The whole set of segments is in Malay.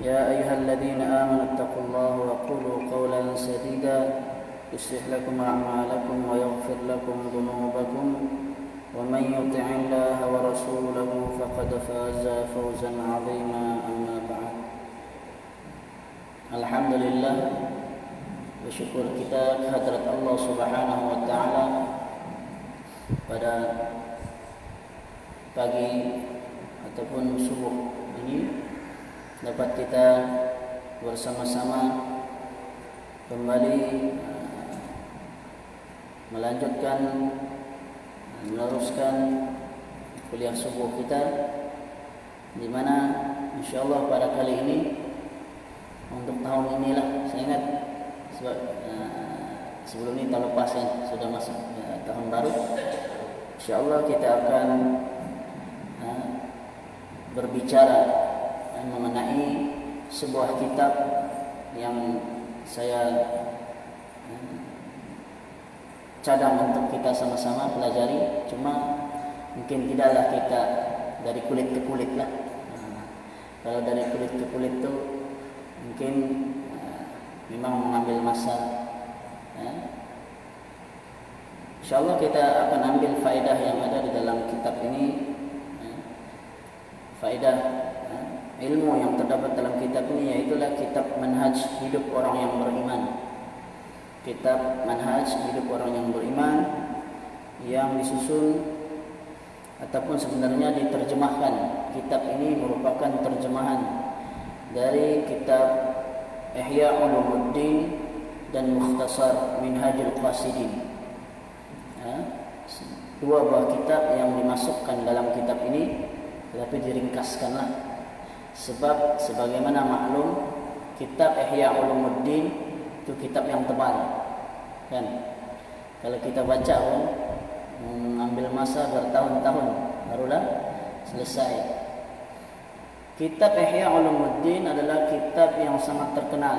يا أيها الذين آمنوا اتقوا الله وقولوا قولا سديدا يصلح لكم أعمالكم ويغفر لكم ذنوبكم ومن يطع الله ورسوله فقد فاز فوزا عظيما أما بعد. الحمد لله bersyukur kita kehadrat Allah Subhanahu wa taala pada pagi ataupun subuh ini. Dapat kita bersama-sama kembali melanjutkan meneruskan kuliah subuh kita di mana insyaallah pada kali ini untuk tahun inilah saya ingat sebab uh, sebelum ini tahun lepas kan sudah masuk uh, tahun baru insyaallah kita akan berbicara mengenai sebuah kitab yang saya uh, cadang untuk kita sama-sama pelajari. Cuma mungkin tidaklah kita dari kulit ke kulit lah. Uh, kalau dari kulit ke kulit tu mungkin uh, memang mengambil masa uh, insyaallah kita akan ambil faedah yang ada di dalam kitab ini faedah ilmu yang terdapat dalam kitab ini yaitu kitab manhaj hidup orang yang beriman. Kitab manhaj hidup orang yang beriman yang disusun ataupun sebenarnya diterjemahkan. Kitab ini merupakan terjemahan dari kitab Ihya Ulumuddin dan Mukhtasar Minhajul Qasidin. Ya, dua buah kitab yang dimasukkan dalam kitab ini tetapi diringkaskanlah sebab sebagaimana maklum kitab Ihya Ulumuddin itu kitab yang tebal kan? Kalau kita baca pun mengambil masa bertahun-tahun barulah selesai. Kitab Ihya Ulumuddin adalah kitab yang sangat terkenal.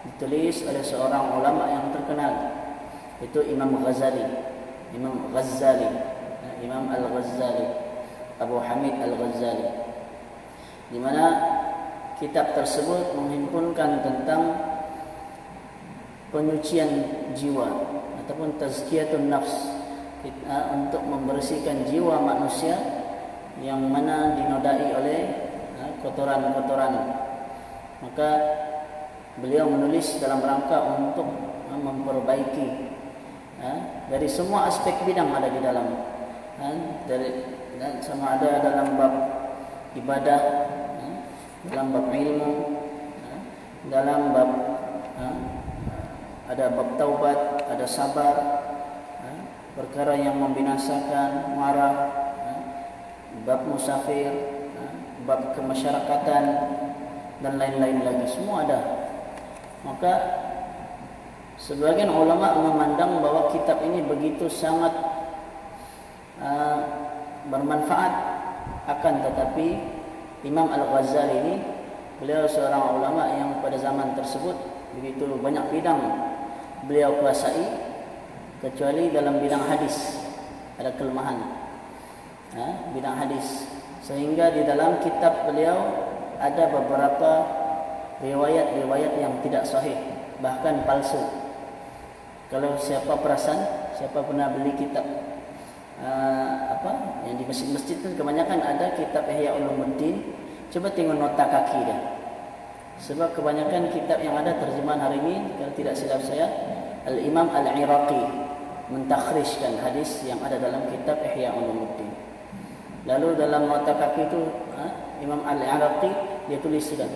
Ditulis oleh seorang ulama yang terkenal. Itu Imam Ghazali. Imam Ghazali. Imam Al-Ghazali. Abu Hamid Al-Ghazali di mana kitab tersebut menghimpunkan tentang penyucian jiwa ataupun tazkiyatun nafs. Kita, untuk membersihkan jiwa manusia yang mana dinodai oleh kotoran-kotoran. Maka beliau menulis dalam rangka untuk memperbaiki dari semua aspek bidang ada di dalam. Dari dan sama ada dalam bab ibadah dalam bab ilmu dalam bab ada bab taubat, ada sabar, ha? perkara yang membinasakan marah, ha? bab musafir, ha? bab kemasyarakatan dan lain-lain lagi semua ada. Maka sebagian ulama memandang bahwa kitab ini begitu sangat uh, bermanfaat akan tetapi Imam Al-Ghazali ini beliau seorang ulama yang pada zaman tersebut begitu banyak bidang beliau kuasai kecuali dalam bidang hadis. Ada kelemahan. Ha? bidang hadis. Sehingga di dalam kitab beliau ada beberapa riwayat-riwayat yang tidak sahih bahkan palsu. Kalau siapa perasan siapa pernah beli kitab uh, apa yang di masjid-masjid itu kebanyakan ada kitab Ihya Ulumuddin coba tengok nota kaki dia sebab kebanyakan kitab yang ada terjemahan hari ini kalau tidak silap saya Al-Imam Al-Iraqi mentakhriskan hadis yang ada dalam kitab Ihya Ulumuddin. Lalu dalam nota kaki itu ha, Imam Al-Iraqi dia tuliskan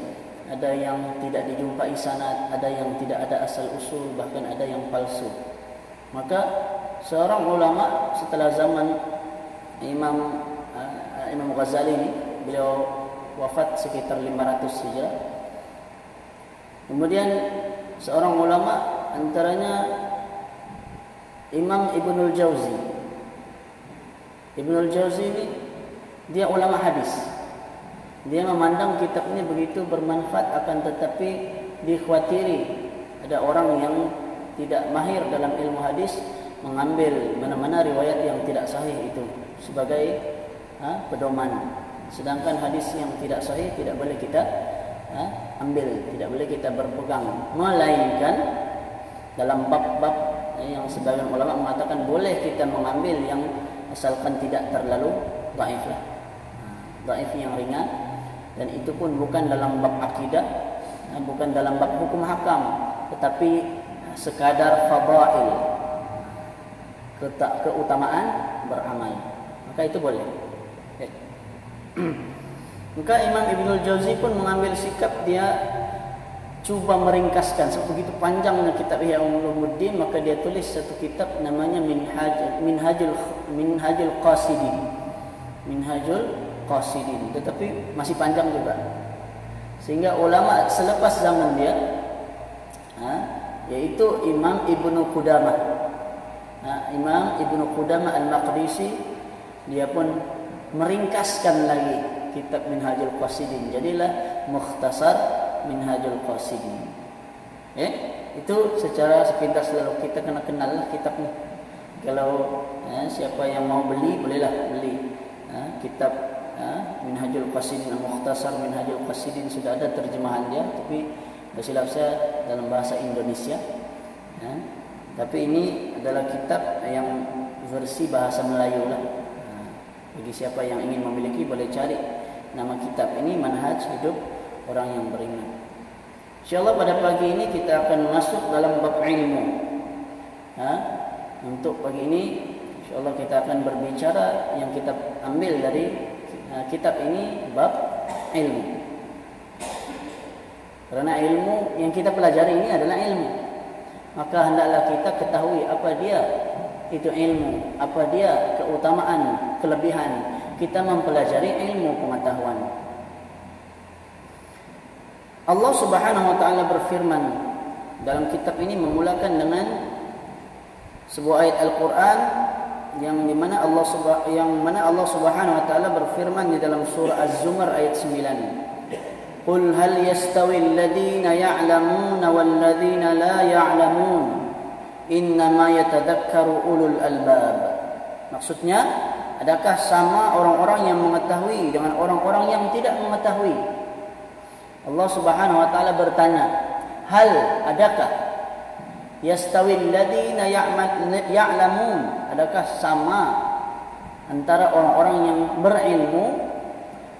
ada yang tidak dijumpai sanad, ada yang tidak ada asal usul, bahkan ada yang palsu. Maka seorang ulama setelah zaman Imam uh, Imam Ghazali ini beliau wafat sekitar 500 Hijrah Kemudian seorang ulama antaranya Imam Ibnul Jauzi. Ibnul Jauzi ini dia ulama hadis. Dia memandang kitab ini begitu bermanfaat akan tetapi dikhawatiri ada orang yang tidak mahir dalam ilmu hadis mengambil mana-mana riwayat yang tidak sahih itu sebagai ha, pedoman. Sedangkan hadis yang tidak sahih tidak boleh kita ha, ambil, tidak boleh kita berpegang. Melainkan dalam bab-bab yang sebagian ulama mengatakan boleh kita mengambil yang asalkan tidak terlalu daif lah. Daif yang ringan dan itu pun bukan dalam bab akidah, ha, bukan dalam bab hukum hakam, tetapi sekadar fadail keutamaan beramal. Maka itu boleh. Okay. Maka Imam Ibn Jauzi pun mengambil sikap dia cuba meringkaskan sebegitu panjangnya kitab Ihya Ulumuddin maka dia tulis satu kitab namanya Minhaj Minhajul Minhajul Qasidin. Minhajul Qasidin tetapi masih panjang juga. Sehingga ulama selepas zaman dia ha, yaitu Imam Ibnu Qudamah. Ha, Imam Ibnu Qudamah Al-Maqdisi dia pun meringkaskan lagi kitab Minhajul Qasidin. Jadilah mukhtasar Minhajul Qasidin. Eh, itu secara sepintas lalu kita kena kenal lah kitab ni. Kalau eh, siapa yang mau beli bolehlah beli eh, kitab eh, Minhajul Qasidin Mukhtasar Minhajul Qasidin sudah ada terjemahan dia tapi bersilap saya dalam bahasa Indonesia. Tapi ini adalah kitab yang versi bahasa Melayu lah. Bagi siapa yang ingin memiliki boleh cari nama kitab ini manhaj hidup orang yang beriman. Insyaallah pada pagi ini kita akan masuk dalam bab ilmu. Ha? Untuk pagi ini insyaallah kita akan berbicara yang kita ambil dari uh, kitab ini bab ilmu. Karena ilmu yang kita pelajari ini adalah ilmu. Maka hendaklah kita ketahui apa dia itu ilmu, apa dia keutamaan, kelebihan kita mempelajari ilmu pengetahuan. Allah Subhanahu wa taala berfirman dalam kitab ini memulakan dengan sebuah ayat Al-Qur'an yang di mana Allah yang mana Allah Subhanahu wa taala berfirman di dalam surah Az-Zumar ayat 9. Hal yastawi alladhina ya'lamuna wal ladhina la ya'lamun innama yatadakkaru ulul albab maksudnya adakah sama orang-orang yang mengetahui dengan orang-orang yang tidak mengetahui? Allah Subhanahu wa taala bertanya hal adakah yastawi alladhina ya'lamun? Adakah sama antara orang-orang yang berilmu?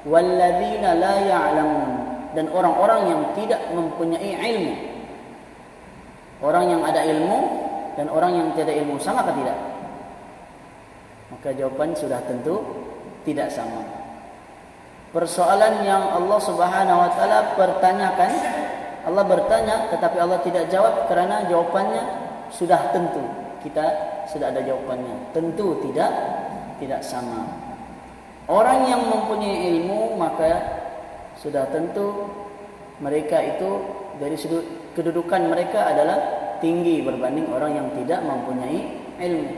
Walladzina la ya'lamun dan orang-orang yang tidak mempunyai ilmu orang yang ada ilmu dan orang yang tiada ilmu sama atau tidak? Maka jawapan sudah tentu tidak sama. Persoalan yang Allah Subhanahu wa taala pertanyakan, Allah bertanya tetapi Allah tidak jawab kerana jawapannya sudah tentu. Kita sudah ada jawapannya. Tentu tidak tidak sama. Orang yang mempunyai ilmu maka sudah tentu mereka itu dari sudut kedudukan mereka adalah tinggi berbanding orang yang tidak mempunyai ilmu.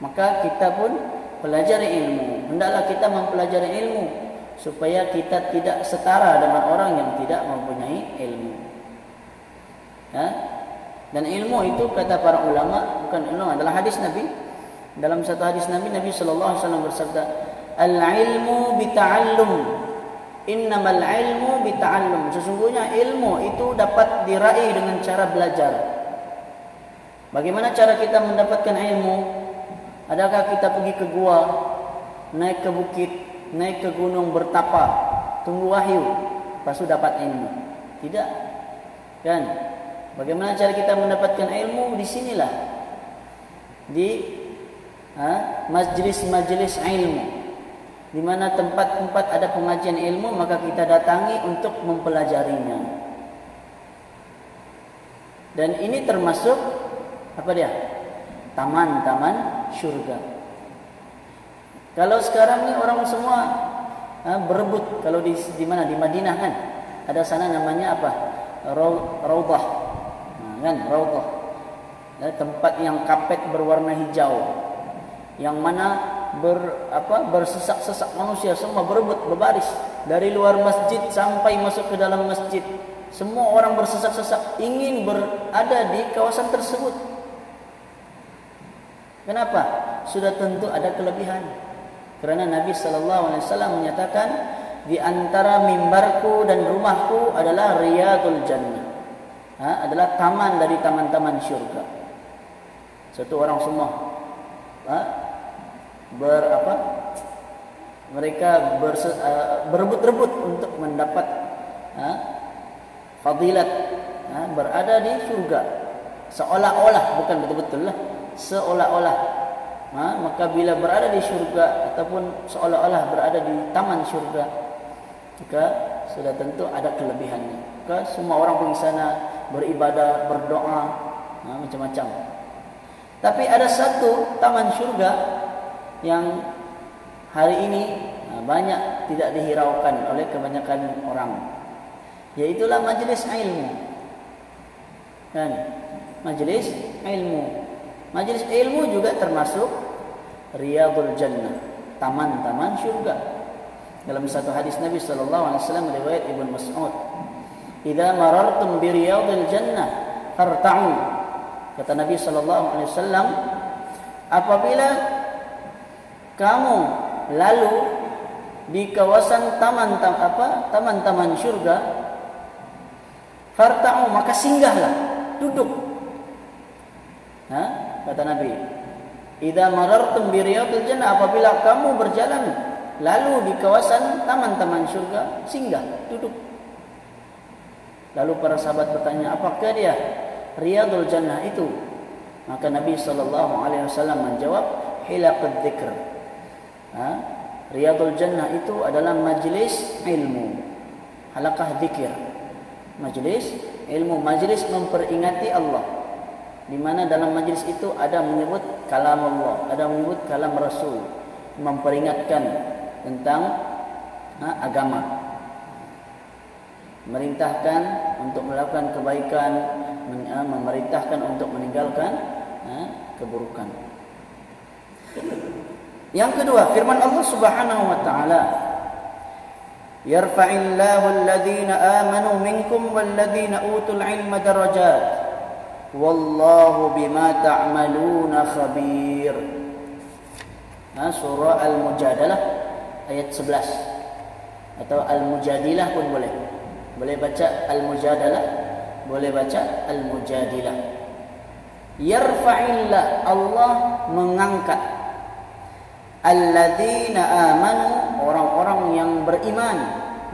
Maka kita pun pelajari ilmu. Hendaklah kita mempelajari ilmu supaya kita tidak setara dengan orang yang tidak mempunyai ilmu. Ya? Dan ilmu itu kata para ulama bukan ilmu adalah hadis Nabi. Dalam satu hadis Nabi Nabi sallallahu alaihi wasallam bersabda, "Al-ilmu bita'allum." Innamal ilmu bita'allum. Sesungguhnya ilmu itu dapat diraih dengan cara belajar. Bagaimana cara kita mendapatkan ilmu? Adakah kita pergi ke gua, naik ke bukit, naik ke gunung bertapa, tunggu wahyu, lepas itu dapat ilmu? Tidak. Kan? Bagaimana cara kita mendapatkan ilmu? Di sinilah. Di ha, majlis-majlis ilmu di mana tempat-tempat ada pengajian ilmu maka kita datangi untuk mempelajarinya. Dan ini termasuk apa dia? Taman-taman syurga. Kalau sekarang ni orang semua ha, berebut kalau di di mana di Madinah kan ada sana namanya apa? raudhah. Nah, kan raudhah. Ya, tempat yang kapet berwarna hijau. Yang mana ber apa bersesak-sesak manusia semua berebut berbaris dari luar masjid sampai masuk ke dalam masjid. Semua orang bersesak-sesak ingin berada di kawasan tersebut. Kenapa? Sudah tentu ada kelebihan. Kerana Nabi sallallahu alaihi wasallam menyatakan di antara mimbarku dan rumahku adalah riyadul jannah. Ha, adalah taman dari taman-taman syurga. Satu orang semua ha, ber apa? Mereka berse, uh, berebut-rebut untuk mendapat ha, fadilat ha, berada di syurga. Seolah-olah bukan betul-betul lah. Seolah-olah ha, maka bila berada di syurga ataupun seolah-olah berada di taman syurga maka sudah tentu ada kelebihannya. Maka semua orang pergi sana beribadah, berdoa, ha, macam-macam. Tapi ada satu taman syurga yang hari ini ha, banyak tidak dihiraukan oleh kebanyakan orang. Iaitulah majlis ilmu. Kan? Majlis ilmu. Majlis ilmu juga termasuk Riyadul Jannah, taman-taman syurga. Dalam satu hadis Nabi sallallahu alaihi wasallam riwayat Ibnu Mas'ud, "Idza marartum bi riyadil jannah farta'u." Kata Nabi sallallahu alaihi wasallam, apabila kamu lalu di kawasan taman tam apa? Taman-taman syurga, farta'u maka singgahlah, duduk. Ha? Kata Nabi, "Idza marartum bi riyadil jannah apabila kamu berjalan lalu di kawasan taman-taman syurga singgah duduk lalu para sahabat bertanya apakah dia riyadul jannah itu maka Nabi wasallam menjawab hilaqud dzikr ha? Riyadul jannah itu adalah majlis ilmu. Halaqah zikir? Majlis ilmu. Majlis memperingati Allah. Di mana dalam majlis itu ada menyebut kalam Allah ada menyebut kalam Rasul. Memperingatkan tentang ha, agama. Merintahkan untuk melakukan kebaikan, ha, memerintahkan untuk meninggalkan ha, keburukan. Yang kedua, firman Allah Subhanahu wa taala, "Yarfa'illahu alladhina amanu minkum walladhina utul 'ilma darajat. Wallahu bima ta'maluna khabir." Nah, surah Al-Mujadalah ayat 11 atau al-mujadilah pun boleh boleh baca al-mujadalah boleh baca al-mujadilah yarfa'illah Allah mengangkat alladzina amanu orang-orang yang beriman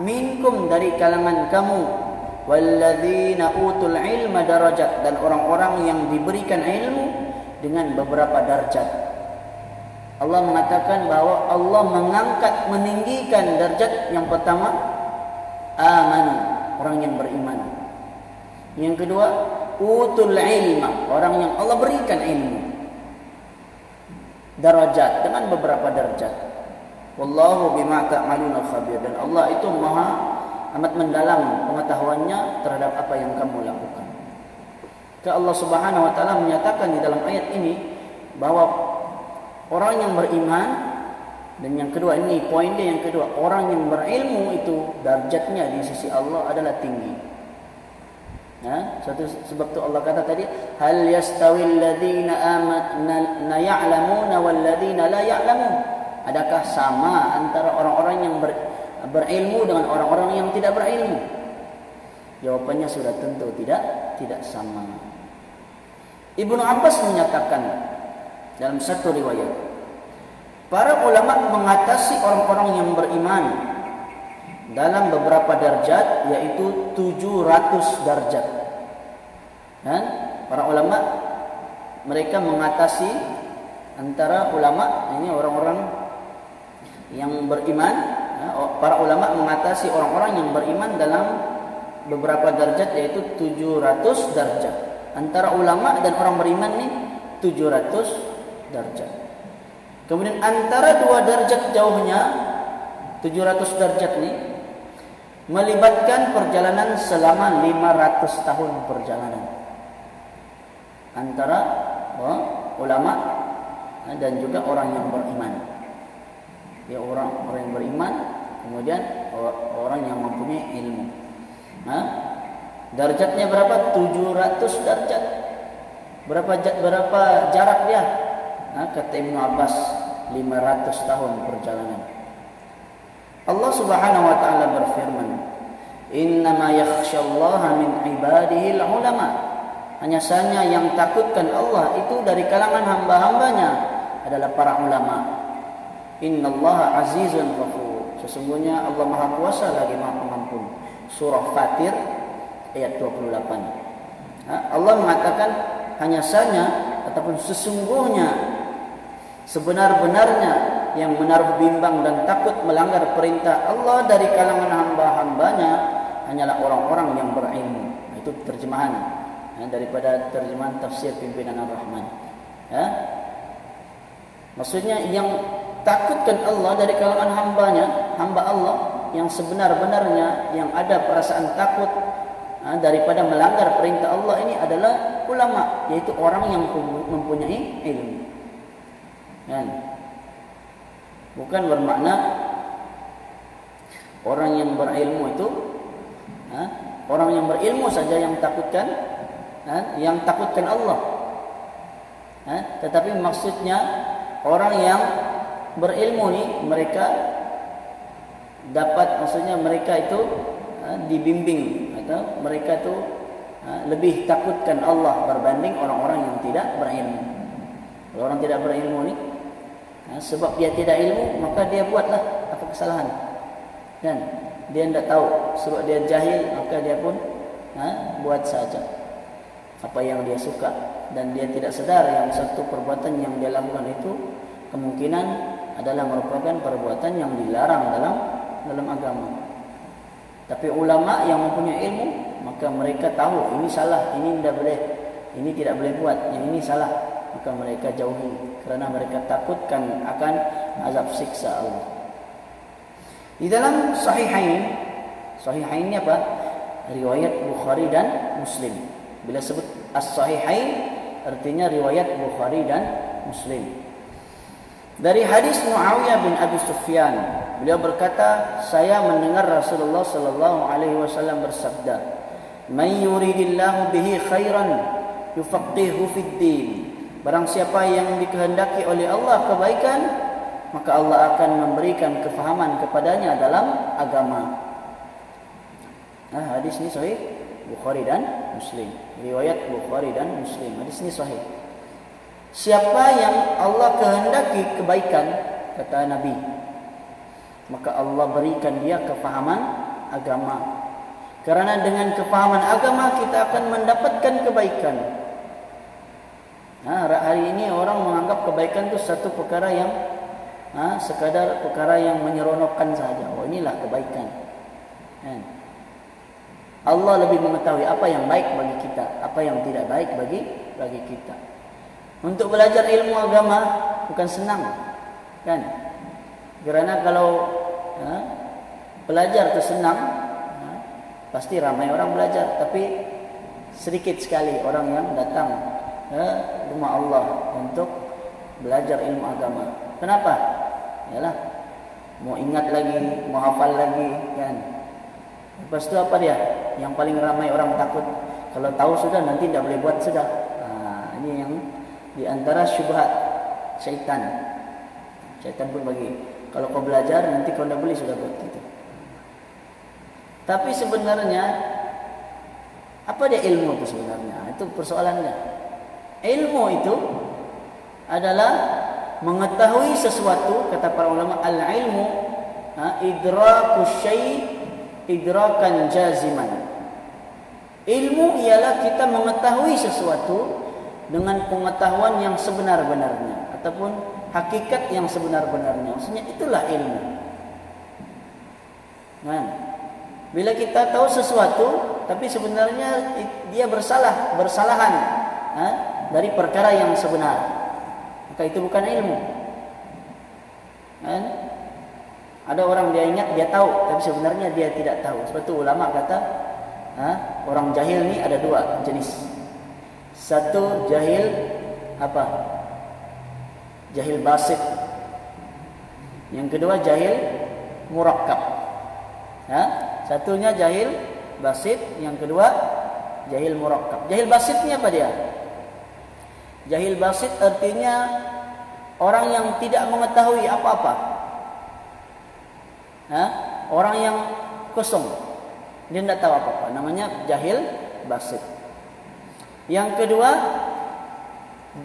minkum dari kalangan kamu walladzina utul ilma darajat dan orang-orang yang diberikan ilmu dengan beberapa darjat Allah mengatakan bahawa Allah mengangkat meninggikan darjat yang pertama aman orang yang beriman. Yang kedua utul ilma orang yang Allah berikan ilmu. Darajat dengan beberapa darjat. Wallahu bima ta'maluna khabir dan Allah itu maha amat mendalam pengetahuannya terhadap apa yang kamu lakukan. Ke Allah Subhanahu wa taala menyatakan di dalam ayat ini bahwa Orang yang beriman dan yang kedua ini poin dia yang kedua orang yang berilmu itu darjatnya di sisi Allah adalah tinggi. Ya, satu sebab tu Allah kata tadi hal yastawil ladzina amanu ya'lamuna wal ladzina la ya'lamun. Adakah sama antara orang-orang yang ber, berilmu dengan orang-orang yang tidak berilmu? Jawapannya sudah tentu tidak tidak sama. Ibnu Abbas menyatakan dalam satu riwayat para ulama mengatasi orang-orang yang beriman dalam beberapa darjat yaitu 700 darjat dan para ulama mereka mengatasi antara ulama ini orang-orang yang beriman ya, para ulama mengatasi orang-orang yang beriman dalam beberapa darjat yaitu 700 darjat antara ulama dan orang beriman ini 700 darjat. Kemudian antara dua darjat jauhnya 700 darjat ni melibatkan perjalanan selama 500 tahun perjalanan antara oh, ulama dan juga orang yang beriman. Ya orang orang yang beriman, kemudian orang yang mempunyai ilmu. Nah, darjatnya berapa? 700 darjat. Berapa berapa jarak dia? Nah, kata Ibnu Abbas 500 tahun perjalanan. Allah Subhanahu wa taala berfirman, "Innama yakhsyallaha min ibadihi al-ulama." Hanya saja yang takutkan Allah itu dari kalangan hamba-hambanya adalah para ulama. Inna Allah azizun ghafur. Sesungguhnya Allah Maha Kuasa lagi Maha Pengampun. Surah Fatir ayat 28. Allah mengatakan hanya saja ataupun sesungguhnya sebenar-benarnya yang menaruh bimbang dan takut melanggar perintah Allah dari kalangan hamba-hambanya hanyalah orang-orang yang berilmu. Itu terjemahan ya, daripada terjemahan tafsir pimpinan Ar-Rahman. Ya. Maksudnya yang takutkan Allah dari kalangan hambanya, hamba Allah yang sebenar-benarnya yang ada perasaan takut ya, daripada melanggar perintah Allah ini adalah ulama, yaitu orang yang mempunyai ilmu. Ya. Bukan bermakna orang yang berilmu itu ya, orang yang berilmu saja yang takutkan ha, yang takutkan Allah. Ha, tetapi maksudnya orang yang berilmu ni mereka dapat maksudnya mereka itu ha, dibimbing atau mereka itu ha, lebih takutkan Allah berbanding orang-orang yang tidak berilmu. Orang tidak berilmu ni ha, sebab dia tidak ilmu maka dia buatlah apa kesalahan. Dan dia tidak tahu sebab dia jahil maka dia pun ha, buat saja apa yang dia suka dan dia tidak sedar yang satu perbuatan yang dia lakukan itu kemungkinan adalah merupakan perbuatan yang dilarang dalam dalam agama. Tapi ulama yang mempunyai ilmu maka mereka tahu ini salah, ini tidak boleh, ini tidak boleh buat, yang ini salah maka mereka jauhi kerana mereka takutkan akan azab siksa Allah. Di dalam sahihain, sahihain ini apa? Riwayat Bukhari dan Muslim. Bila sebut as-sahihain artinya riwayat Bukhari dan Muslim. Dari hadis Muawiyah bin Abi Sufyan, beliau berkata, saya mendengar Rasulullah sallallahu alaihi wasallam bersabda, "Man yuridillahu bihi khairan yufaqihu fid din." Barang siapa yang dikehendaki oleh Allah kebaikan, maka Allah akan memberikan kefahaman kepadanya dalam agama. Nah, hadis ini sahih Bukhari dan Muslim. Riwayat Bukhari dan Muslim. Hadis ini sahih. Siapa yang Allah kehendaki kebaikan, kata Nabi, maka Allah berikan dia kefahaman agama. Karena dengan kefahaman agama kita akan mendapatkan kebaikan. Nah, hari ini orang menganggap kebaikan itu satu perkara yang ha, sekadar perkara yang menyeronokkan saja. Oh inilah kebaikan. Kan? Allah lebih mengetahui apa yang baik bagi kita, apa yang tidak baik bagi bagi kita. Untuk belajar ilmu agama bukan senang, kan? Kerana kalau ha, belajar itu senang, ha, pasti ramai orang belajar, tapi sedikit sekali orang yang datang ke rumah Allah untuk belajar ilmu agama. Kenapa? Yalah, mau ingat lagi, mau hafal lagi, kan? Lepas itu apa dia? Yang paling ramai orang takut. Kalau tahu sudah nanti tidak boleh buat sudah. Nah, ini yang di antara syubhat syaitan. Syaitan pun bagi. Kalau kau belajar nanti kau tidak boleh sudah buat itu. Tapi sebenarnya apa dia ilmu itu sebenarnya? Itu persoalannya. Ilmu itu adalah mengetahui sesuatu kata para ulama al-ilmu ha, idraku syai' idrakan jaziman. Ilmu ialah kita mengetahui sesuatu dengan pengetahuan yang sebenar-benarnya ataupun hakikat yang sebenar-benarnya. Maksudnya itulah ilmu. Kan? Bila kita tahu sesuatu tapi sebenarnya dia bersalah, bersalahan ha? Dari perkara yang sebenar. Maka itu bukan ilmu. Kan? Ada orang dia ingat dia tahu, tapi sebenarnya dia tidak tahu. Sebab itu ulama kata, ha, orang jahil ni ada dua jenis. Satu jahil apa? Jahil basit. Yang kedua jahil murakkab. Ha? Satunya jahil basit, yang kedua jahil murakkab. Jahil basit ni apa dia? Jahil basit artinya orang yang tidak mengetahui apa-apa. Ha? orang yang kosong. Dia tidak tahu apa-apa. Namanya jahil basit. Yang kedua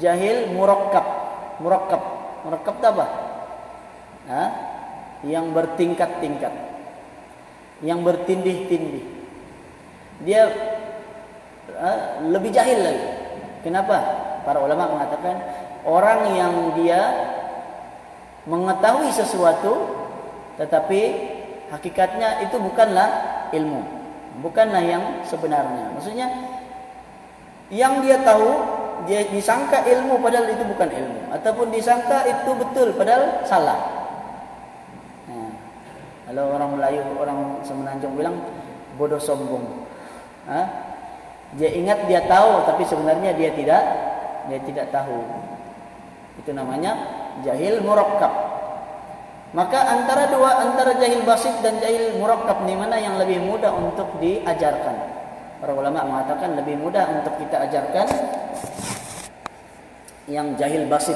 jahil murakkab. Murakkab. Murakkab itu apa? Ha? yang bertingkat-tingkat. Yang bertindih-tindih. Dia ha? lebih jahil lagi. Kenapa para ulama mengatakan orang yang dia mengetahui sesuatu tetapi hakikatnya itu bukanlah ilmu. Bukanlah yang sebenarnya. Maksudnya yang dia tahu dia disangka ilmu padahal itu bukan ilmu ataupun disangka itu betul padahal salah. Nah, kalau orang Melayu, orang Semenanjung bilang bodoh sombong. Ha? Dia ingat dia tahu tapi sebenarnya dia tidak dia tidak tahu. Itu namanya jahil murakkab. Maka antara dua antara jahil basit dan jahil murakkab ni mana yang lebih mudah untuk diajarkan? Para ulama mengatakan lebih mudah untuk kita ajarkan yang jahil basit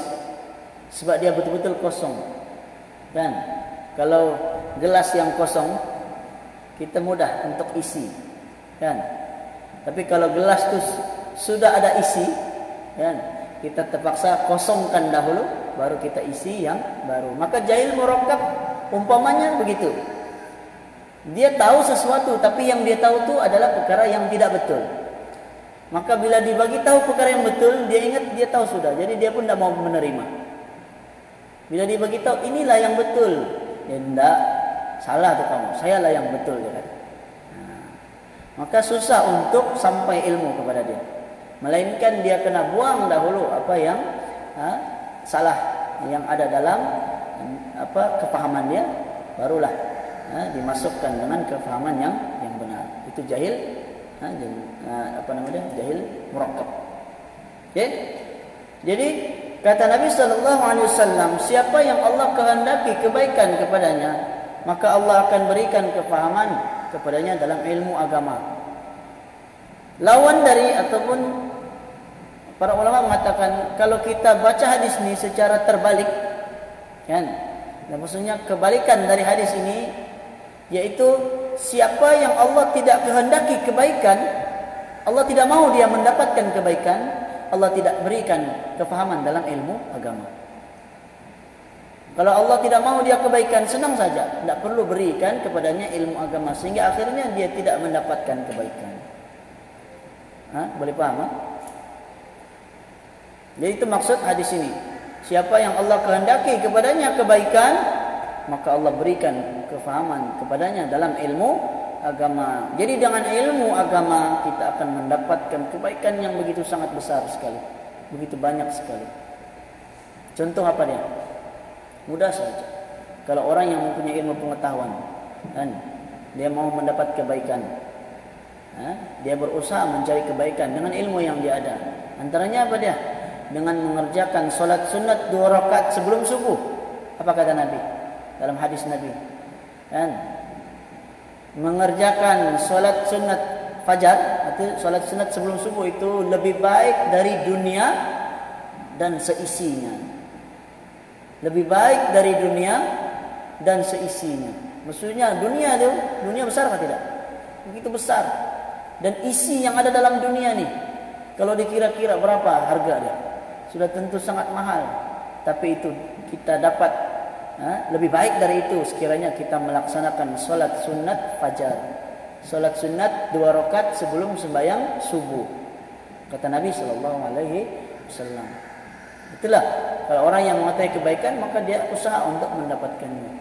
sebab dia betul-betul kosong. Kan? Kalau gelas yang kosong kita mudah untuk isi. Kan? Tapi kalau gelas tu sudah ada isi, kan? Kita terpaksa kosongkan dahulu baru kita isi yang baru. Maka jahil murakkab umpamanya begitu. Dia tahu sesuatu tapi yang dia tahu itu adalah perkara yang tidak betul. Maka bila dibagi tahu perkara yang betul, dia ingat dia tahu sudah. Jadi dia pun tidak mau menerima. Bila dibagi tahu inilah yang betul, dia tidak salah tu kamu. Saya lah yang betul kata. Maka susah untuk sampai ilmu kepada dia. Melainkan dia kena buang dahulu apa yang ha, salah yang ada dalam apa kefahaman dia barulah ha, dimasukkan dengan kefahaman yang yang benar. Itu jahil ha, jahil, ha, apa namanya jahil murakkab. Okay? jadi kata Nabi sallallahu alaihi wasallam siapa yang Allah kehendaki kebaikan kepadanya maka Allah akan berikan kefahaman kepadanya dalam ilmu agama. Lawan dari ataupun Para ulama mengatakan kalau kita baca hadis ini secara terbalik kan dan maksudnya kebalikan dari hadis ini yaitu siapa yang Allah tidak kehendaki kebaikan Allah tidak mahu dia mendapatkan kebaikan Allah tidak berikan kefahaman dalam ilmu agama kalau Allah tidak mahu dia kebaikan senang saja tidak perlu berikan kepadanya ilmu agama sehingga akhirnya dia tidak mendapatkan kebaikan ha? boleh paham ha? Jadi itu maksud hadis ini. Siapa yang Allah kehendaki kepadanya kebaikan, maka Allah berikan kefahaman kepadanya dalam ilmu agama. Jadi dengan ilmu agama kita akan mendapatkan kebaikan yang begitu sangat besar sekali. Begitu banyak sekali. Contoh apa dia? Mudah saja. Kalau orang yang mempunyai ilmu pengetahuan kan dia mau mendapat kebaikan. Ha? Dia berusaha mencari kebaikan dengan ilmu yang dia ada. Antaranya apa dia? Dengan mengerjakan solat sunat dua rakaat sebelum subuh. Apa kata Nabi dalam hadis Nabi? Kan? Mengerjakan solat sunat fajar atau solat sunat sebelum subuh itu lebih baik dari dunia dan seisinya. Lebih baik dari dunia dan seisinya. Maksudnya dunia itu dunia besar atau tidak? Begitu besar. Dan isi yang ada dalam dunia ni kalau dikira-kira berapa harga dia? Sudah tentu sangat mahal. Tapi itu kita dapat ha, lebih baik dari itu sekiranya kita melaksanakan solat sunat fajar. Solat sunat dua rakaat sebelum sembahyang subuh. Kata Nabi Sallallahu Alaihi Wasallam. Itulah kalau orang yang mengetahui kebaikan maka dia usaha untuk mendapatkannya.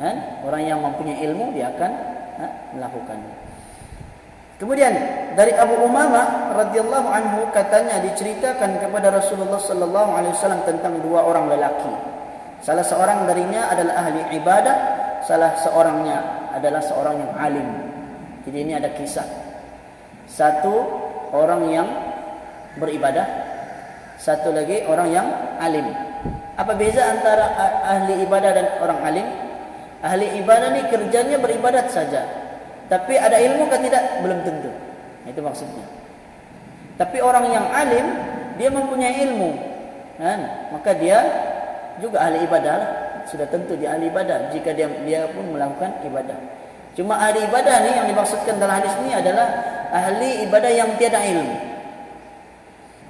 Ha? Orang yang mempunyai ilmu dia akan ha, melakukannya. Kemudian dari Abu Umamah radhiyallahu anhu katanya diceritakan kepada Rasulullah sallallahu alaihi wasallam tentang dua orang lelaki. Salah seorang darinya adalah ahli ibadah, salah seorangnya adalah seorang yang alim. Jadi ini ada kisah. Satu orang yang beribadah, satu lagi orang yang alim. Apa beza antara ahli ibadah dan orang alim? Ahli ibadah ni kerjanya beribadat saja. Tapi ada ilmu ke tidak? Belum tentu. Itu maksudnya. Tapi orang yang alim, dia mempunyai ilmu. Kan? Maka dia juga ahli ibadah lah. Sudah tentu dia ahli ibadah jika dia dia pun melakukan ibadah. Cuma ahli ibadah ni yang dimaksudkan dalam hadis ini adalah ahli ibadah yang tiada ilmu.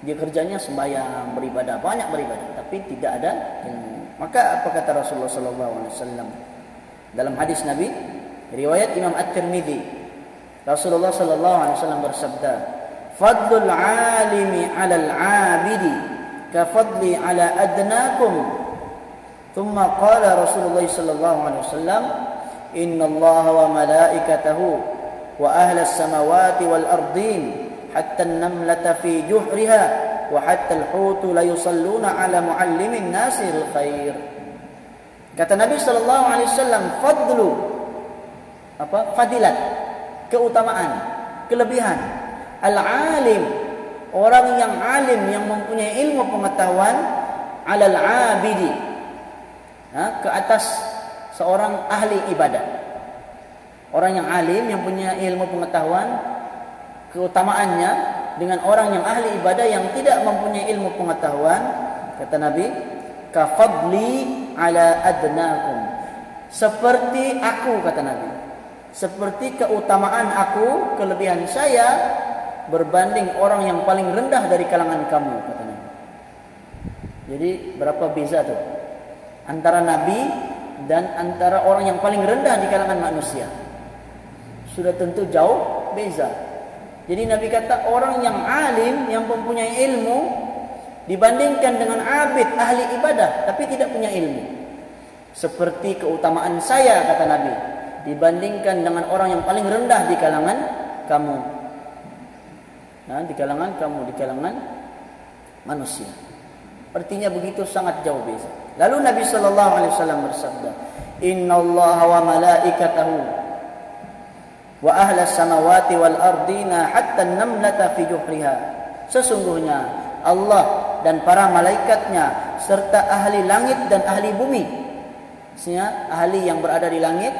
Dia kerjanya sembahyang, beribadah, banyak beribadah tapi tidak ada ilmu. Maka apa kata Rasulullah sallallahu alaihi wasallam dalam hadis Nabi Riwayat Imam At-Tirmidzi. Rasulullah sallallahu alaihi wasallam bersabda, "Fadlul 'alimi 'alal 'abidi ka fadli 'ala adnakum." Thumma qala Rasulullah sallallahu alaihi wasallam, "Inna Allah wa malaikatahu wa ahla as-samawati wal ardin hatta an-namlata fi juhriha wa hatta al-hutu la yusalluna 'ala muallimin nasir khair." Kata Nabi sallallahu alaihi wasallam, "Fadlu apa? Fadilat. Keutamaan. Kelebihan. Al alim orang yang alim yang mempunyai ilmu pengetahuan alal abidi. Ha, ke atas seorang ahli ibadah. Orang yang alim yang punya ilmu pengetahuan keutamaannya dengan orang yang ahli ibadah yang tidak mempunyai ilmu pengetahuan kata Nabi kafadli ala adnakum. Seperti aku kata Nabi seperti keutamaan aku kelebihan saya berbanding orang yang paling rendah dari kalangan kamu kata Nabi jadi berapa beza tu antara nabi dan antara orang yang paling rendah di kalangan manusia. Sudah tentu jauh beza. Jadi Nabi kata orang yang alim yang mempunyai ilmu dibandingkan dengan abid ahli ibadah tapi tidak punya ilmu. Seperti keutamaan saya kata Nabi dibandingkan dengan orang yang paling rendah di kalangan kamu. Nah, di kalangan kamu, di kalangan manusia. Artinya begitu sangat jauh beza. Lalu Nabi sallallahu alaihi wasallam bersabda, "Inna Allah wa malaikatahu wa ahla samawati wal ardina hatta an-namlata fi juhriha." Sesungguhnya Allah dan para malaikatnya serta ahli langit dan ahli bumi. Maksudnya ahli yang berada di langit,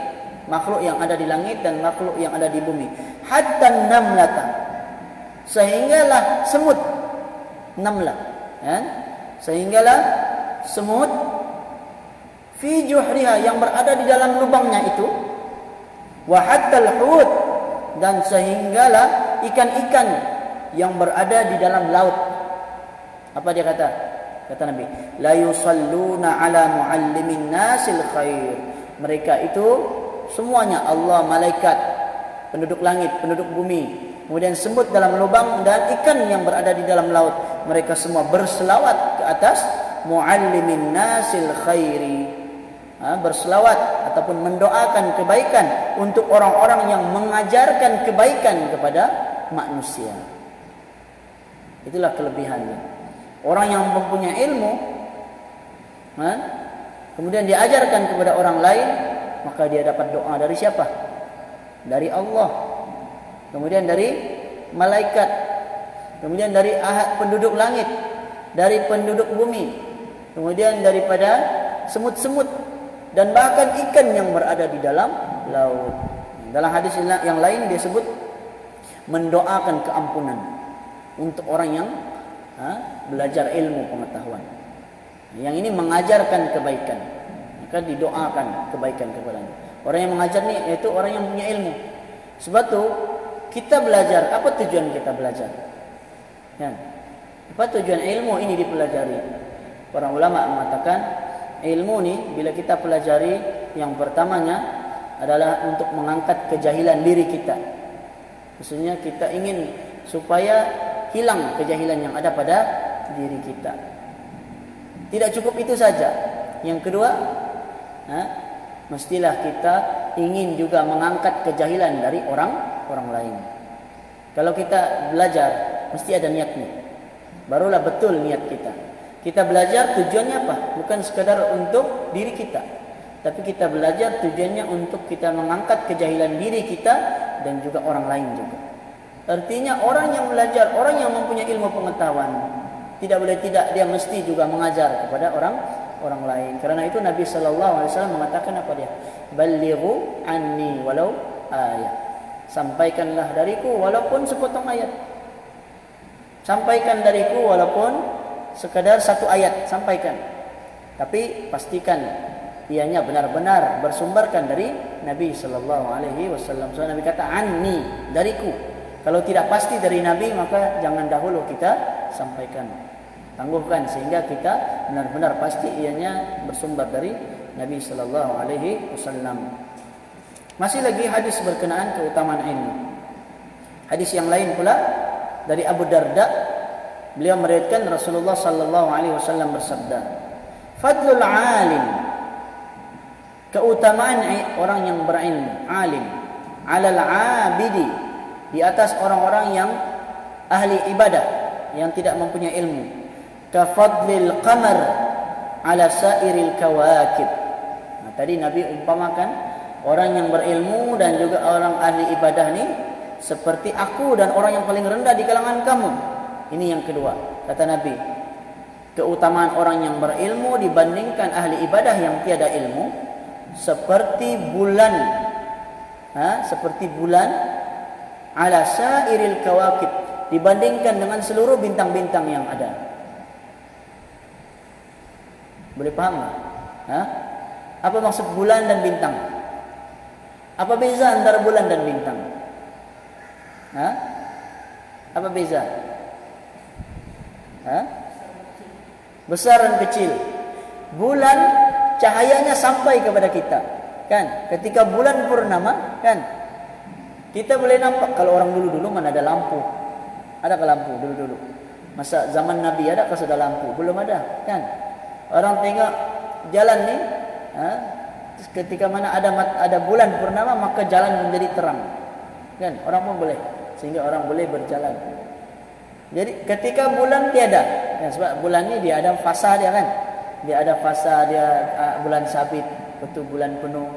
makhluk yang ada di langit dan makhluk yang ada di bumi. Hatta an-namlata. Sehinggalah semut namlah, ya? sehinggalah semut fi juhriha yang berada di dalam lubangnya itu wa hattal hut dan sehinggalah ikan-ikan yang berada di dalam laut apa dia kata kata nabi la yusalluna ala muallimin nasil khair mereka itu semuanya Allah malaikat penduduk langit penduduk bumi. Kemudian semut dalam lubang dan ikan yang berada di dalam laut. Mereka semua berselawat ke atas muallimin nasil khairi. Ha, berselawat ataupun mendoakan kebaikan untuk orang-orang yang mengajarkan kebaikan kepada manusia. Itulah kelebihannya. Orang yang mempunyai ilmu ha, kemudian diajarkan kepada orang lain maka dia dapat doa dari siapa dari Allah kemudian dari malaikat kemudian dari ahad penduduk langit dari penduduk bumi kemudian daripada semut-semut dan bahkan ikan yang berada di dalam laut. Dalam hadis yang lain dia sebut mendoakan keampunan untuk orang yang ha, belajar ilmu pengetahuan. Yang ini mengajarkan kebaikan. Maka didoakan kebaikan kepadanya. Orang yang mengajar ni yaitu orang yang punya ilmu. Sebab tu kita belajar, apa tujuan kita belajar? Ya. Apa tujuan ilmu ini dipelajari? Para ulama mengatakan ilmu ni bila kita pelajari yang pertamanya adalah untuk mengangkat kejahilan diri kita. Maksudnya kita ingin supaya hilang kejahilan yang ada pada diri kita. Tidak cukup itu saja. Yang kedua, ha, mestilah kita ingin juga mengangkat kejahilan dari orang orang lain. Kalau kita belajar, mesti ada niatnya. Barulah betul niat kita. Kita belajar tujuannya apa? Bukan sekadar untuk diri kita. Tapi kita belajar tujuannya untuk kita mengangkat kejahilan diri kita dan juga orang lain juga. Artinya orang yang belajar, orang yang mempunyai ilmu pengetahuan, tidak boleh tidak dia mesti juga mengajar kepada orang orang lain. Karena itu Nabi sallallahu alaihi wasallam mengatakan apa dia? Balighu anni walau ayat. Sampaikanlah dariku walaupun sepotong ayat. Sampaikan dariku walaupun sekadar satu ayat, sampaikan. Tapi pastikan ianya benar-benar bersumberkan dari Nabi sallallahu alaihi wasallam. So Nabi kata anni dariku. Kalau tidak pasti dari Nabi maka jangan dahulu kita sampaikan. Tangguhkan sehingga kita benar-benar pasti ianya bersumber dari Nabi sallallahu alaihi wasallam. Masih lagi hadis berkenaan keutamaan ilmu. Hadis yang lain pula dari Abu Darda beliau meriwayatkan Rasulullah sallallahu alaihi wasallam bersabda, "Fadlul 'alim keutamaan orang yang berilmu alim alal abidi di atas orang-orang yang ahli ibadah yang tidak mempunyai ilmu kafadlil qamar ala sairil kawakib. Nah, tadi nabi umpamakan orang yang berilmu dan juga orang ahli ibadah ni seperti aku dan orang yang paling rendah di kalangan kamu. Ini yang kedua kata nabi. Keutamaan orang yang berilmu dibandingkan ahli ibadah yang tiada ilmu seperti bulan ha, seperti bulan ala sairil kawakib dibandingkan dengan seluruh bintang-bintang yang ada boleh paham tak? Ha? apa maksud bulan dan bintang? Apa beza antara bulan dan bintang? Ha? apa beza? Ha? besar dan kecil. Bulan cahayanya sampai kepada kita. Kan? Ketika bulan purnama kan? Kita boleh nampak kalau orang dulu-dulu mana ada lampu. Ada ke lampu dulu-dulu? Masa zaman nabi ada ke sudah lampu? Belum ada kan orang tengok jalan ni ha? ketika mana ada ada bulan purnama maka jalan menjadi terang. Kan? Orang pun boleh sehingga orang boleh berjalan. Jadi ketika bulan tiada ya, sebab bulan ni dia ada fasa dia kan? Dia ada fasa dia uh, bulan sabit betul bulan penuh.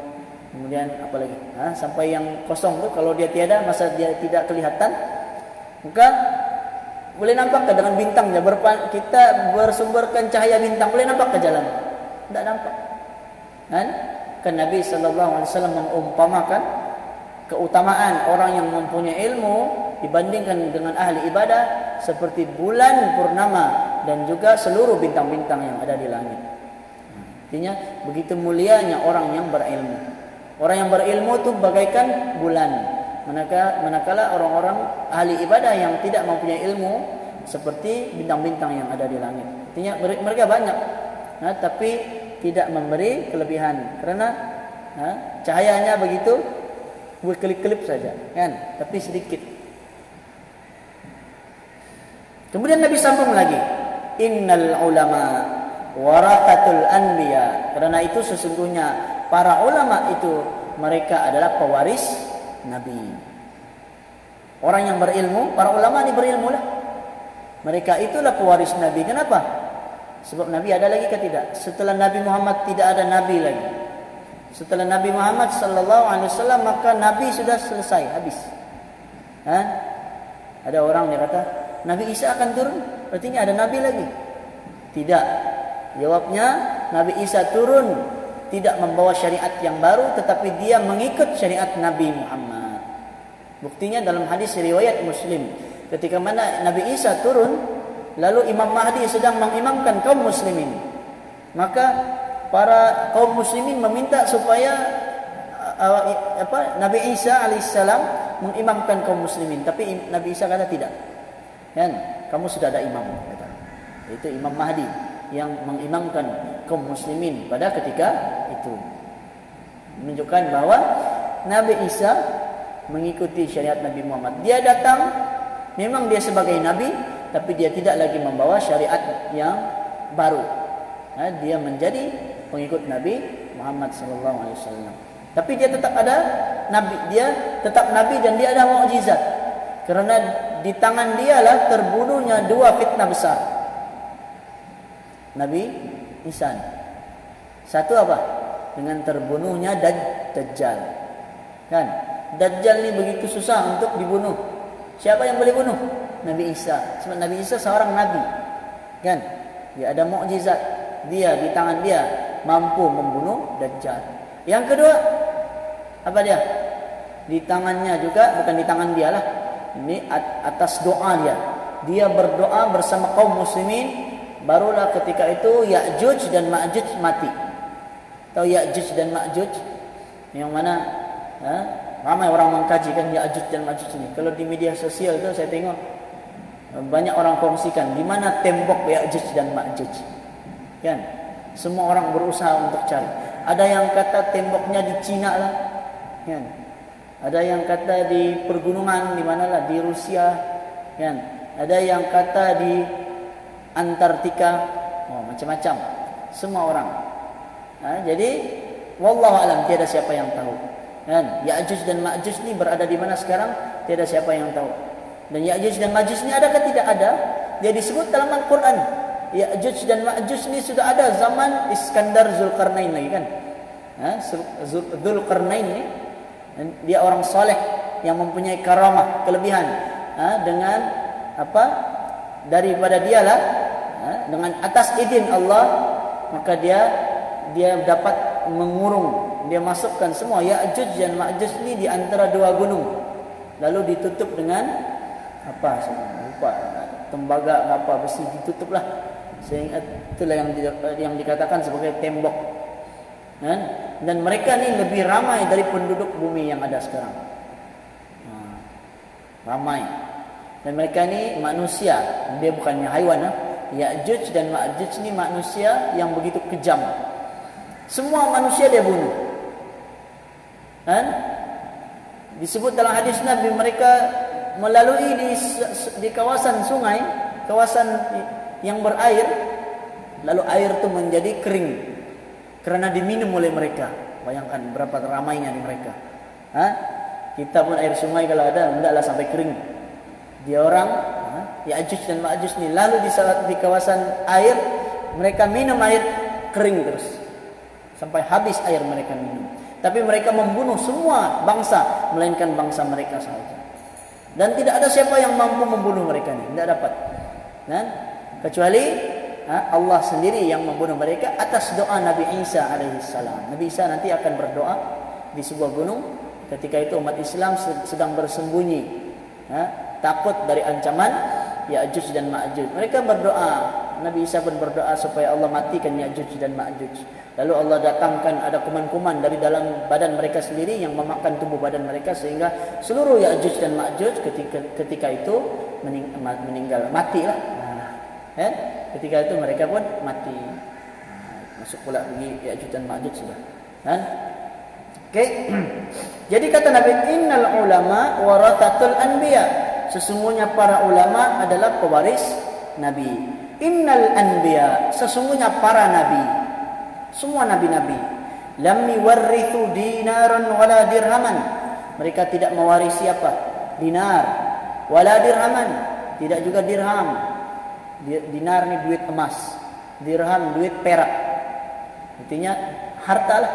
Kemudian apa lagi? Ha? sampai yang kosong tu kalau dia tiada masa dia tidak kelihatan maka boleh nampak ke dengan bintangnya Berpan, kita bersumberkan cahaya bintang boleh nampak ke jalan tidak nampak kan kan Nabi wasallam mengumpamakan keutamaan orang yang mempunyai ilmu dibandingkan dengan ahli ibadah seperti bulan purnama dan juga seluruh bintang-bintang yang ada di langit. Artinya begitu mulianya orang yang berilmu. Orang yang berilmu itu bagaikan bulan. Manakala, orang-orang ahli ibadah yang tidak mempunyai ilmu seperti bintang-bintang yang ada di langit. Artinya mereka banyak, nah, tapi tidak memberi kelebihan karena nah, cahayanya begitu berkelip-kelip saja, kan? Tapi sedikit. Kemudian Nabi sambung lagi innal ulama warakatul anbiya karena itu sesungguhnya para ulama itu mereka adalah pewaris nabi. Orang yang berilmu para ulama ini berilmu lah. Mereka itulah pewaris nabi. Kenapa? Sebab nabi ada lagi ke tidak? Setelah nabi Muhammad tidak ada nabi lagi. Setelah nabi Muhammad sallallahu alaihi wasallam maka nabi sudah selesai habis. Ha? ada orang yang kata nabi Isa akan turun. Artinya ada nabi lagi? Tidak. Jawabnya Nabi Isa turun. Tidak membawa syariat yang baru tetapi dia mengikut syariat Nabi Muhammad. Buktinya dalam hadis riwayat Muslim ketika mana Nabi Isa turun lalu Imam Mahdi sedang mengimamkan kaum muslimin. Maka para kaum muslimin meminta supaya uh, apa Nabi Isa alaihissalam mengimamkan kaum muslimin tapi Nabi Isa kata tidak. Kan? kamu sudah ada imam kata. Itu Imam Mahdi yang mengimamkan kaum muslimin pada ketika itu. Menunjukkan bahawa Nabi Isa mengikuti syariat Nabi Muhammad. Dia datang memang dia sebagai nabi tapi dia tidak lagi membawa syariat yang baru. Ha, dia menjadi pengikut Nabi Muhammad sallallahu alaihi wasallam. Tapi dia tetap ada nabi, dia tetap nabi dan dia ada mukjizat. Kerana di tangan dia lah terbunuhnya dua fitnah besar. Nabi Isa. Satu apa? dengan terbunuhnya Daj Dajjal. Kan? Dajjal ni begitu susah untuk dibunuh. Siapa yang boleh bunuh? Nabi Isa. Sebab Nabi Isa seorang nabi. Kan? Dia ada mukjizat. Dia di tangan dia mampu membunuh Dajjal. Yang kedua, apa dia? Di tangannya juga bukan di tangan dia lah. Ini atas doa dia. Dia berdoa bersama kaum muslimin barulah ketika itu Ya'juj dan Ma'juj mati. Tahu Ya'juj dan Ma'juj? Yang mana ha? Ramai orang mengkaji kan Ya'juj dan Ma'juj ini. Kalau di media sosial tu saya tengok banyak orang kongsikan di mana tembok Ya'juj dan Ma'juj. Kan? Semua orang berusaha untuk cari. Ada yang kata temboknya di Cina lah. Kan? Ada yang kata di pergunungan di mana lah di Rusia. Kan? Ada yang kata di Antartika, oh, macam-macam. Semua orang. Ha, jadi, wallahu alam tiada siapa yang tahu. Kan? Ya'juj dan Ma'juj ni berada di mana sekarang? Tiada siapa yang tahu. Dan Ya'juj dan Ma'juj ni adakah tidak ada? Dia disebut dalam Al-Quran. Ya'juj dan Ma'juj ni sudah ada zaman Iskandar Zulkarnain lagi kan? Ha? Zulkarnain ni dia orang soleh yang mempunyai karamah, kelebihan ha? dengan apa? Daripada dialah Ha? dengan atas izin Allah maka dia dia dapat mengurung dia masukkan semua Ya'juj dan Ma'juj ni di antara dua gunung. Lalu ditutup dengan apa? Lupa. Tembaga apa? Besi ditutuplah sehingga itulah yang yang dikatakan sebagai tembok. Kan? Dan mereka ni lebih ramai dari penduduk bumi yang ada sekarang. Ha. ramai. Dan mereka ni manusia. Dia bukannya haiwan ha? Ya'juj dan Ma'juj ni manusia yang begitu kejam. Semua manusia dia bunuh. Kan? Disebut dalam hadis Nabi mereka melalui di, di kawasan sungai, kawasan yang berair, lalu air itu menjadi kering kerana diminum oleh mereka. Bayangkan berapa ramainya di mereka. Ha? Kita pun air sungai kalau ada, hendaklah sampai kering. Dia orang Ya'juj dan Ma'juj ni lalu di di kawasan air mereka minum air kering terus sampai habis air mereka minum. Tapi mereka membunuh semua bangsa melainkan bangsa mereka sahaja. Dan tidak ada siapa yang mampu membunuh mereka ni, tidak dapat. Dan kecuali ha, Allah sendiri yang membunuh mereka atas doa Nabi Isa alaihi salam. Nabi Isa nanti akan berdoa di sebuah gunung ketika itu umat Islam sedang bersembunyi ha, takut dari ancaman Ya'juj dan Ma'juj. Mereka berdoa, Nabi Isa pun berdoa supaya Allah matikan Ya'juj dan Ma'juj. Lalu Allah datangkan ada kuman-kuman dari dalam badan mereka sendiri yang memakan tubuh badan mereka sehingga seluruh Ya'juj dan Ma'juj ketika ketika itu mening, meninggal, matilah. Nah, eh? Ketika itu mereka pun mati. Masuk pula pergi Ya'juj dan Ma'juj sudah. Kan? Okay. Jadi kata Nabi, Innal ulama warathatul anbiya sesungguhnya para ulama adalah pewaris nabi innal anbiya sesungguhnya para nabi semua nabi-nabi lam yuwarrithu dinaran wala dirhaman. Mereka tidak mewarisi apa? Dinar. Wala dirhaman tidak juga dirham. Dinar ni duit emas dirham duit perak. Artinya harta lah.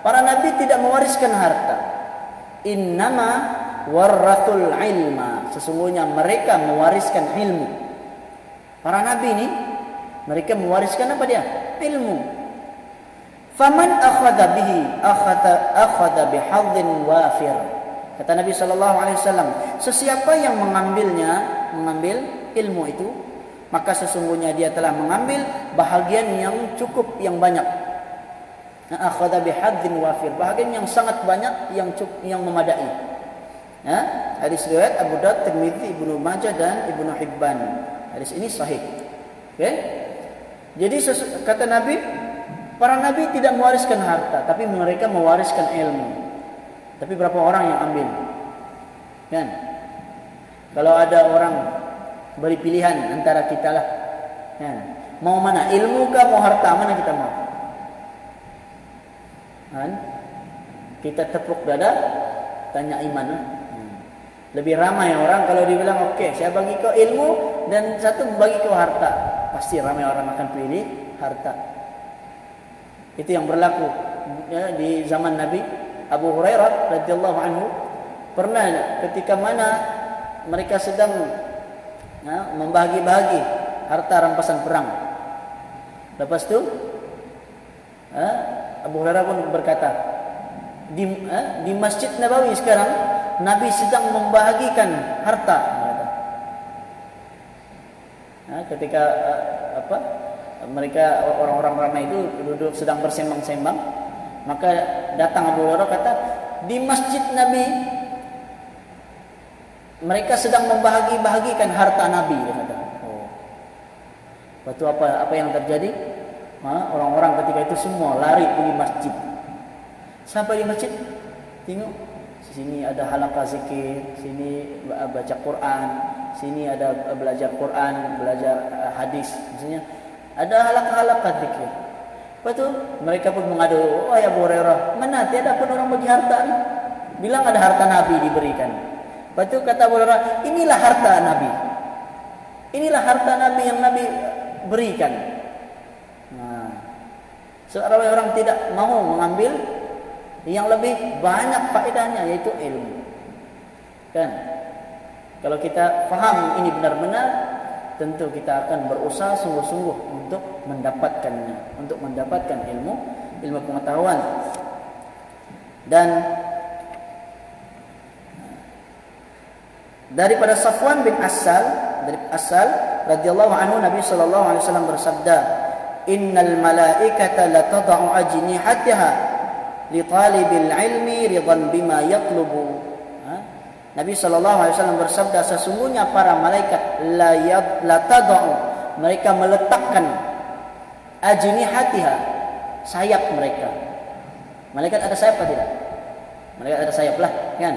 Para nabi tidak mewariskan harta. Innama waratul ilma sesungguhnya mereka mewariskan ilmu para nabi ini mereka mewariskan apa dia? Ilmu. Faman akhadha bihi akhadha akhadha bihadhin wafir. Kata nabi sallallahu alaihi wasallam sesiapa yang mengambilnya mengambil ilmu itu maka sesungguhnya dia telah mengambil bahagian yang cukup yang banyak. Akhadha bihadhin wafir. Bahagian yang sangat banyak yang cukup yang memadai. Ya, hadis riwayat Abu Dawud, Tirmizi, Ibnu Majah dan Ibnu Hibban. Hadis ini sahih. Okay? Jadi kata Nabi, para nabi tidak mewariskan harta, tapi mereka mewariskan ilmu. Tapi berapa orang yang ambil? Kan? Kalau ada orang beri pilihan antara kita lah. Kan? Mau mana? Ilmu kah mau harta? Mana kita mau? Kan? Kita tepuk dada, tanya iman lah. Lebih ramai orang kalau dibilang okey, saya bagi kau ilmu dan satu bagi kau harta. Pasti ramai orang akan pilih harta. Itu yang berlaku ya, di zaman Nabi Abu Hurairah radhiyallahu anhu pernah ketika mana mereka sedang ya, membagi-bagi harta rampasan perang. Lepas itu ya, Abu Hurairah pun berkata di ya, di Masjid Nabawi sekarang Nabi sedang membahagikan harta. Ya, ketika uh, apa mereka orang-orang ramai itu duduk sedang bersembang-sembang maka datang Abu Hurairah kata di masjid Nabi mereka sedang membahagi-bahagikan harta Nabi dia kata. Oh. Apa apa yang terjadi? orang-orang ketika itu semua lari pergi masjid. Sampai di masjid tengok sini ada halaqah zikir, sini baca Quran, sini ada belajar Quran, belajar uh, hadis. Maksudnya ada halaqah-halaqah zikir. Lepas tu mereka pun mengadu, oh ya Abu Hurairah, mana tiada pun orang bagi harta ni? Bilang ada harta Nabi diberikan. Lepas tu kata Abu Hurairah, inilah harta Nabi. Inilah harta Nabi yang Nabi berikan. Nah, seorang orang tidak mau mengambil yang lebih banyak faedahnya yaitu ilmu. Kan? Kalau kita faham ini benar-benar, tentu kita akan berusaha sungguh-sungguh untuk mendapatkannya, untuk mendapatkan ilmu, ilmu pengetahuan. Dan daripada Safwan bin Asal, dari Asal radhiyallahu anhu Nabi sallallahu alaihi wasallam bersabda, "Innal malaikata la tad'u ajnihataha li talibil ilmi ridan bima yatlubu." Nabi sallallahu alaihi wasallam bersabda sesungguhnya para malaikat la tad'u mereka meletakkan ajnihatiha sayap mereka. Malaikat ada sayap atau tidak? Malaikat ada sayap lah, kan?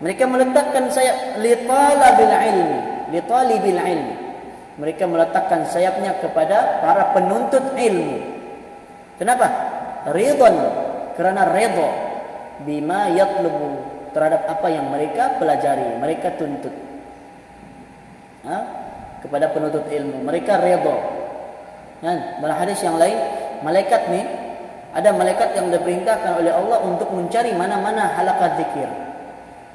Mereka meletakkan sayap li talabil ilmi, li talibil ilmi. Mereka meletakkan sayapnya kepada para penuntut ilmu. Kenapa? Ridwan kerana redha bima yatlubu terhadap apa yang mereka pelajari, mereka tuntut. Ha? Kepada penuntut ilmu, mereka redha. Kan? Dalam hadis yang lain, malaikat ni ada malaikat yang diperintahkan oleh Allah untuk mencari mana-mana halaqah zikir.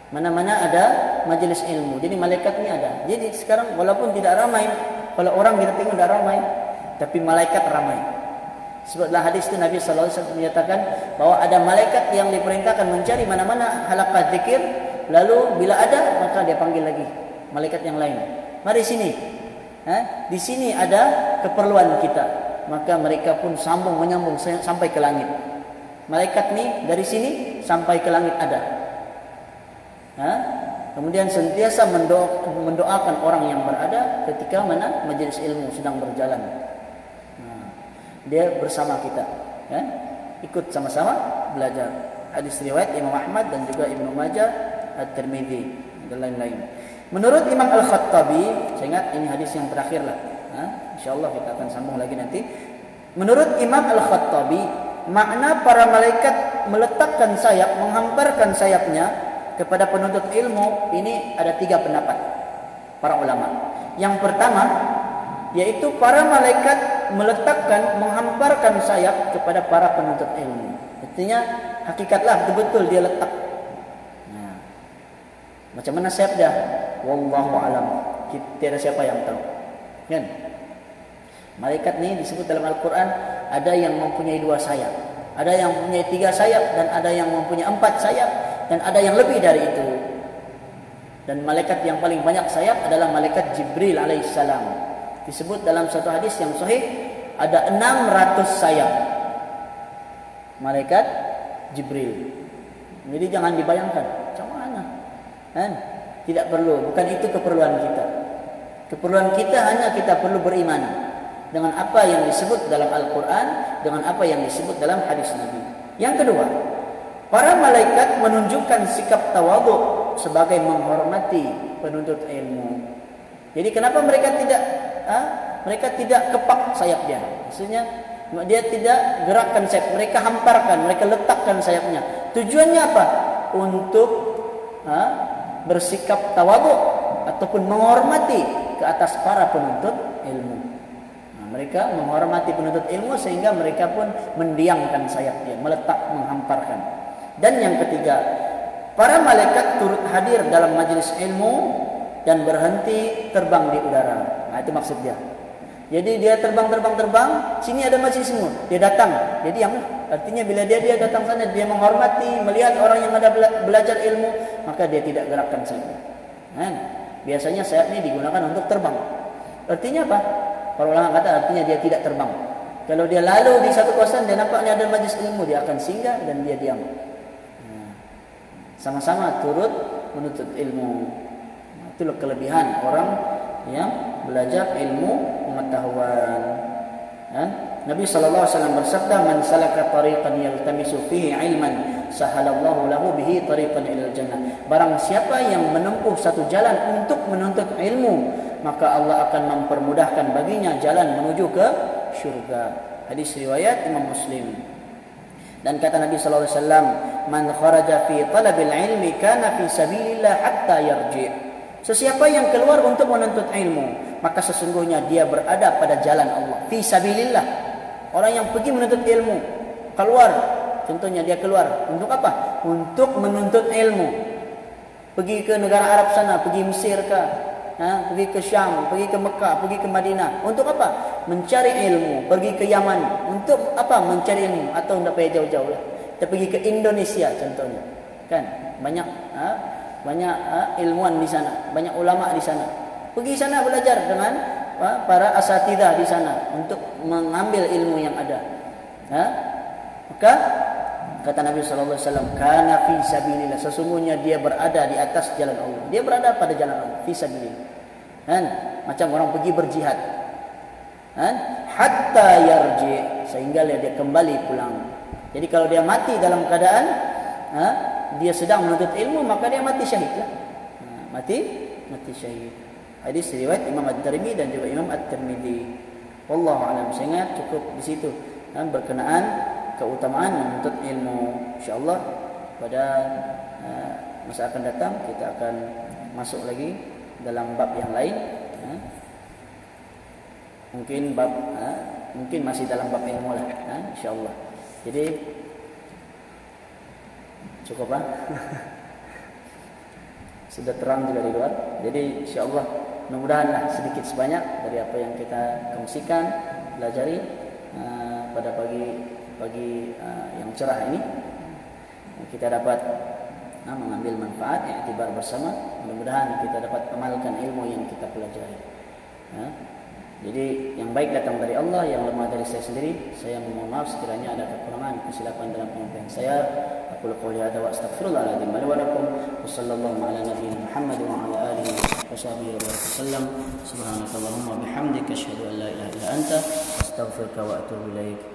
Mana-mana ada majlis ilmu. Jadi malaikat ni ada. Jadi sekarang walaupun tidak ramai, kalau orang kita tengok tidak ramai, tapi malaikat ramai. Sebab dalam hadis itu Nabi wasallam menyatakan bahawa ada malaikat yang diperintahkan mencari mana-mana halaqah zikir, lalu bila ada maka dia panggil lagi malaikat yang lain. Mari sini. Ha? Di sini ada keperluan kita. Maka mereka pun sambung menyambung sampai ke langit. Malaikat ni dari sini sampai ke langit ada. Ha? Kemudian sentiasa mendoakan orang yang berada ketika mana majlis ilmu sedang berjalan dia bersama kita. Ya? Ikut sama-sama belajar hadis riwayat Imam Ahmad dan juga Ibnu Majah At-Tirmizi dan lain-lain. Menurut Imam Al-Khattabi saya ingat ini hadis yang terakhir lah. Ha? insyaallah kita akan sambung lagi nanti. Menurut Imam Al-Khattabi makna para malaikat meletakkan sayap menghamparkan sayapnya kepada penuntut ilmu ini ada tiga pendapat para ulama. Yang pertama yaitu para malaikat meletakkan menghamparkan sayap kepada para penuntut ilmu. Artinya hakikatlah betul-betul dia letak. Nah, macam mana sayap dia? Wallahu alam. Kita ada siapa yang tahu. Kan? Malaikat ni disebut dalam Al-Quran ada yang mempunyai dua sayap, ada yang mempunyai tiga sayap dan ada yang mempunyai empat sayap dan ada yang lebih dari itu. Dan malaikat yang paling banyak sayap adalah malaikat Jibril alaihissalam disebut dalam satu hadis yang sahih ada 600 sayap malaikat Jibril. Jadi jangan dibayangkan macam mana. Kan? Tidak perlu, bukan itu keperluan kita. Keperluan kita hanya kita perlu beriman dengan apa yang disebut dalam Al-Qur'an, dengan apa yang disebut dalam hadis Nabi. Yang kedua, para malaikat menunjukkan sikap tawaduk sebagai menghormati penuntut ilmu. Jadi kenapa mereka tidak ha? mereka tidak kepak sayap dia. Maksudnya dia tidak gerakkan sayap, mereka hamparkan, mereka letakkan sayapnya. Tujuannya apa? Untuk ha? bersikap tawaduk ataupun menghormati ke atas para penuntut ilmu. Nah, mereka menghormati penuntut ilmu sehingga mereka pun mendiamkan sayapnya, meletak menghamparkan. Dan yang ketiga, para malaikat turut hadir dalam majlis ilmu dan berhenti terbang di udara. Nah, itu maksud dia. Jadi dia terbang terbang terbang, sini ada majlis ilmu, dia datang. Jadi yang artinya bila dia dia datang sana dia menghormati, melihat orang yang ada belajar ilmu, maka dia tidak gerakkan sayap. Kan? Biasanya sayap ini digunakan untuk terbang. Artinya apa? Para ulama kata artinya dia tidak terbang. Kalau dia lalu di satu kawasan dia nampaknya ada majlis ilmu, dia akan singgah dan dia diam. Sama-sama turut menuntut ilmu. Itulah kelebihan orang yang belajar ilmu pengetahuan. Kan? Nabi wasallam bersabda, "Man salaka tariqan yaltamisu fihi ilman, sahalallahu lahu bihi tariqan ila jannah." Barang siapa yang menempuh satu jalan untuk menuntut ilmu, maka Allah akan mempermudahkan baginya jalan menuju ke syurga. Hadis riwayat Imam Muslim. Dan kata Nabi sallallahu wasallam, "Man kharaja fi talabil ilmi kana fi sabilillah hatta yarji'." Sesiapa yang keluar untuk menuntut ilmu, maka sesungguhnya dia berada pada jalan Allah. Fi sabilillah. Orang yang pergi menuntut ilmu, keluar, contohnya dia keluar untuk apa? Untuk menuntut ilmu. Pergi ke negara Arab sana, pergi Mesir ke, ha, pergi ke Syam, pergi ke Mekah, pergi ke Madinah. Untuk apa? Mencari ilmu. Pergi ke Yaman. Untuk apa? Mencari ilmu. Atau tidak pergi jauh-jauh lah. Kita pergi ke Indonesia contohnya. Kan? Banyak ha, banyak ha, ilmuwan di sana. Banyak ulama di sana. Pergi sana belajar dengan ha, para asatidah di sana. Untuk mengambil ilmu yang ada. Ha? Maka kata Nabi sallallahu alaihi wasallam kana fi sabilillah sesungguhnya dia berada di atas jalan Allah dia berada pada jalan Allah fi sabilillah kan macam orang pergi berjihad kan hatta yarji sehingga dia kembali pulang jadi kalau dia mati dalam keadaan ha, dia sedang menuntut ilmu maka dia mati syahid lah. Ha, mati mati syahid. Hadis riwayat Imam At-Tirmidzi dan juga Imam At-Tirmidzi wallahu alam. Saya cukup di situ. Dan berkenaan keutamaan menuntut ilmu. Insyaallah pada uh, masa akan datang kita akan masuk lagi dalam bab yang lain uh, mungkin bab mungkin masih dalam bab ilmu lah insyaallah. Jadi cukup ah sudah terang juga di luar. Jadi insyaallah mudah-mudahan sedikit sebanyak dari apa yang kita kongsikan pelajari uh, pada pagi bagi uh, yang cerah ini. Kita dapat uh, mengambil manfaat yang bersama. Mudah-mudahan kita dapat amalkan ilmu yang kita pelajari uh, jadi yang baik datang dari Allah yang lemah dari saya sendiri saya mohon maaf sekiranya ada kekurangan kesilapan dalam penyampaian saya. Aku qouli hadza wa astaghfirullahaladzim wa lakum. Wa sallallahu ala nabiyina Muhammad wa ala alihi wa sahbihi wa sallam. Subhanakallahumma bihamdika asyhadu an la ilaha illa anta ilaik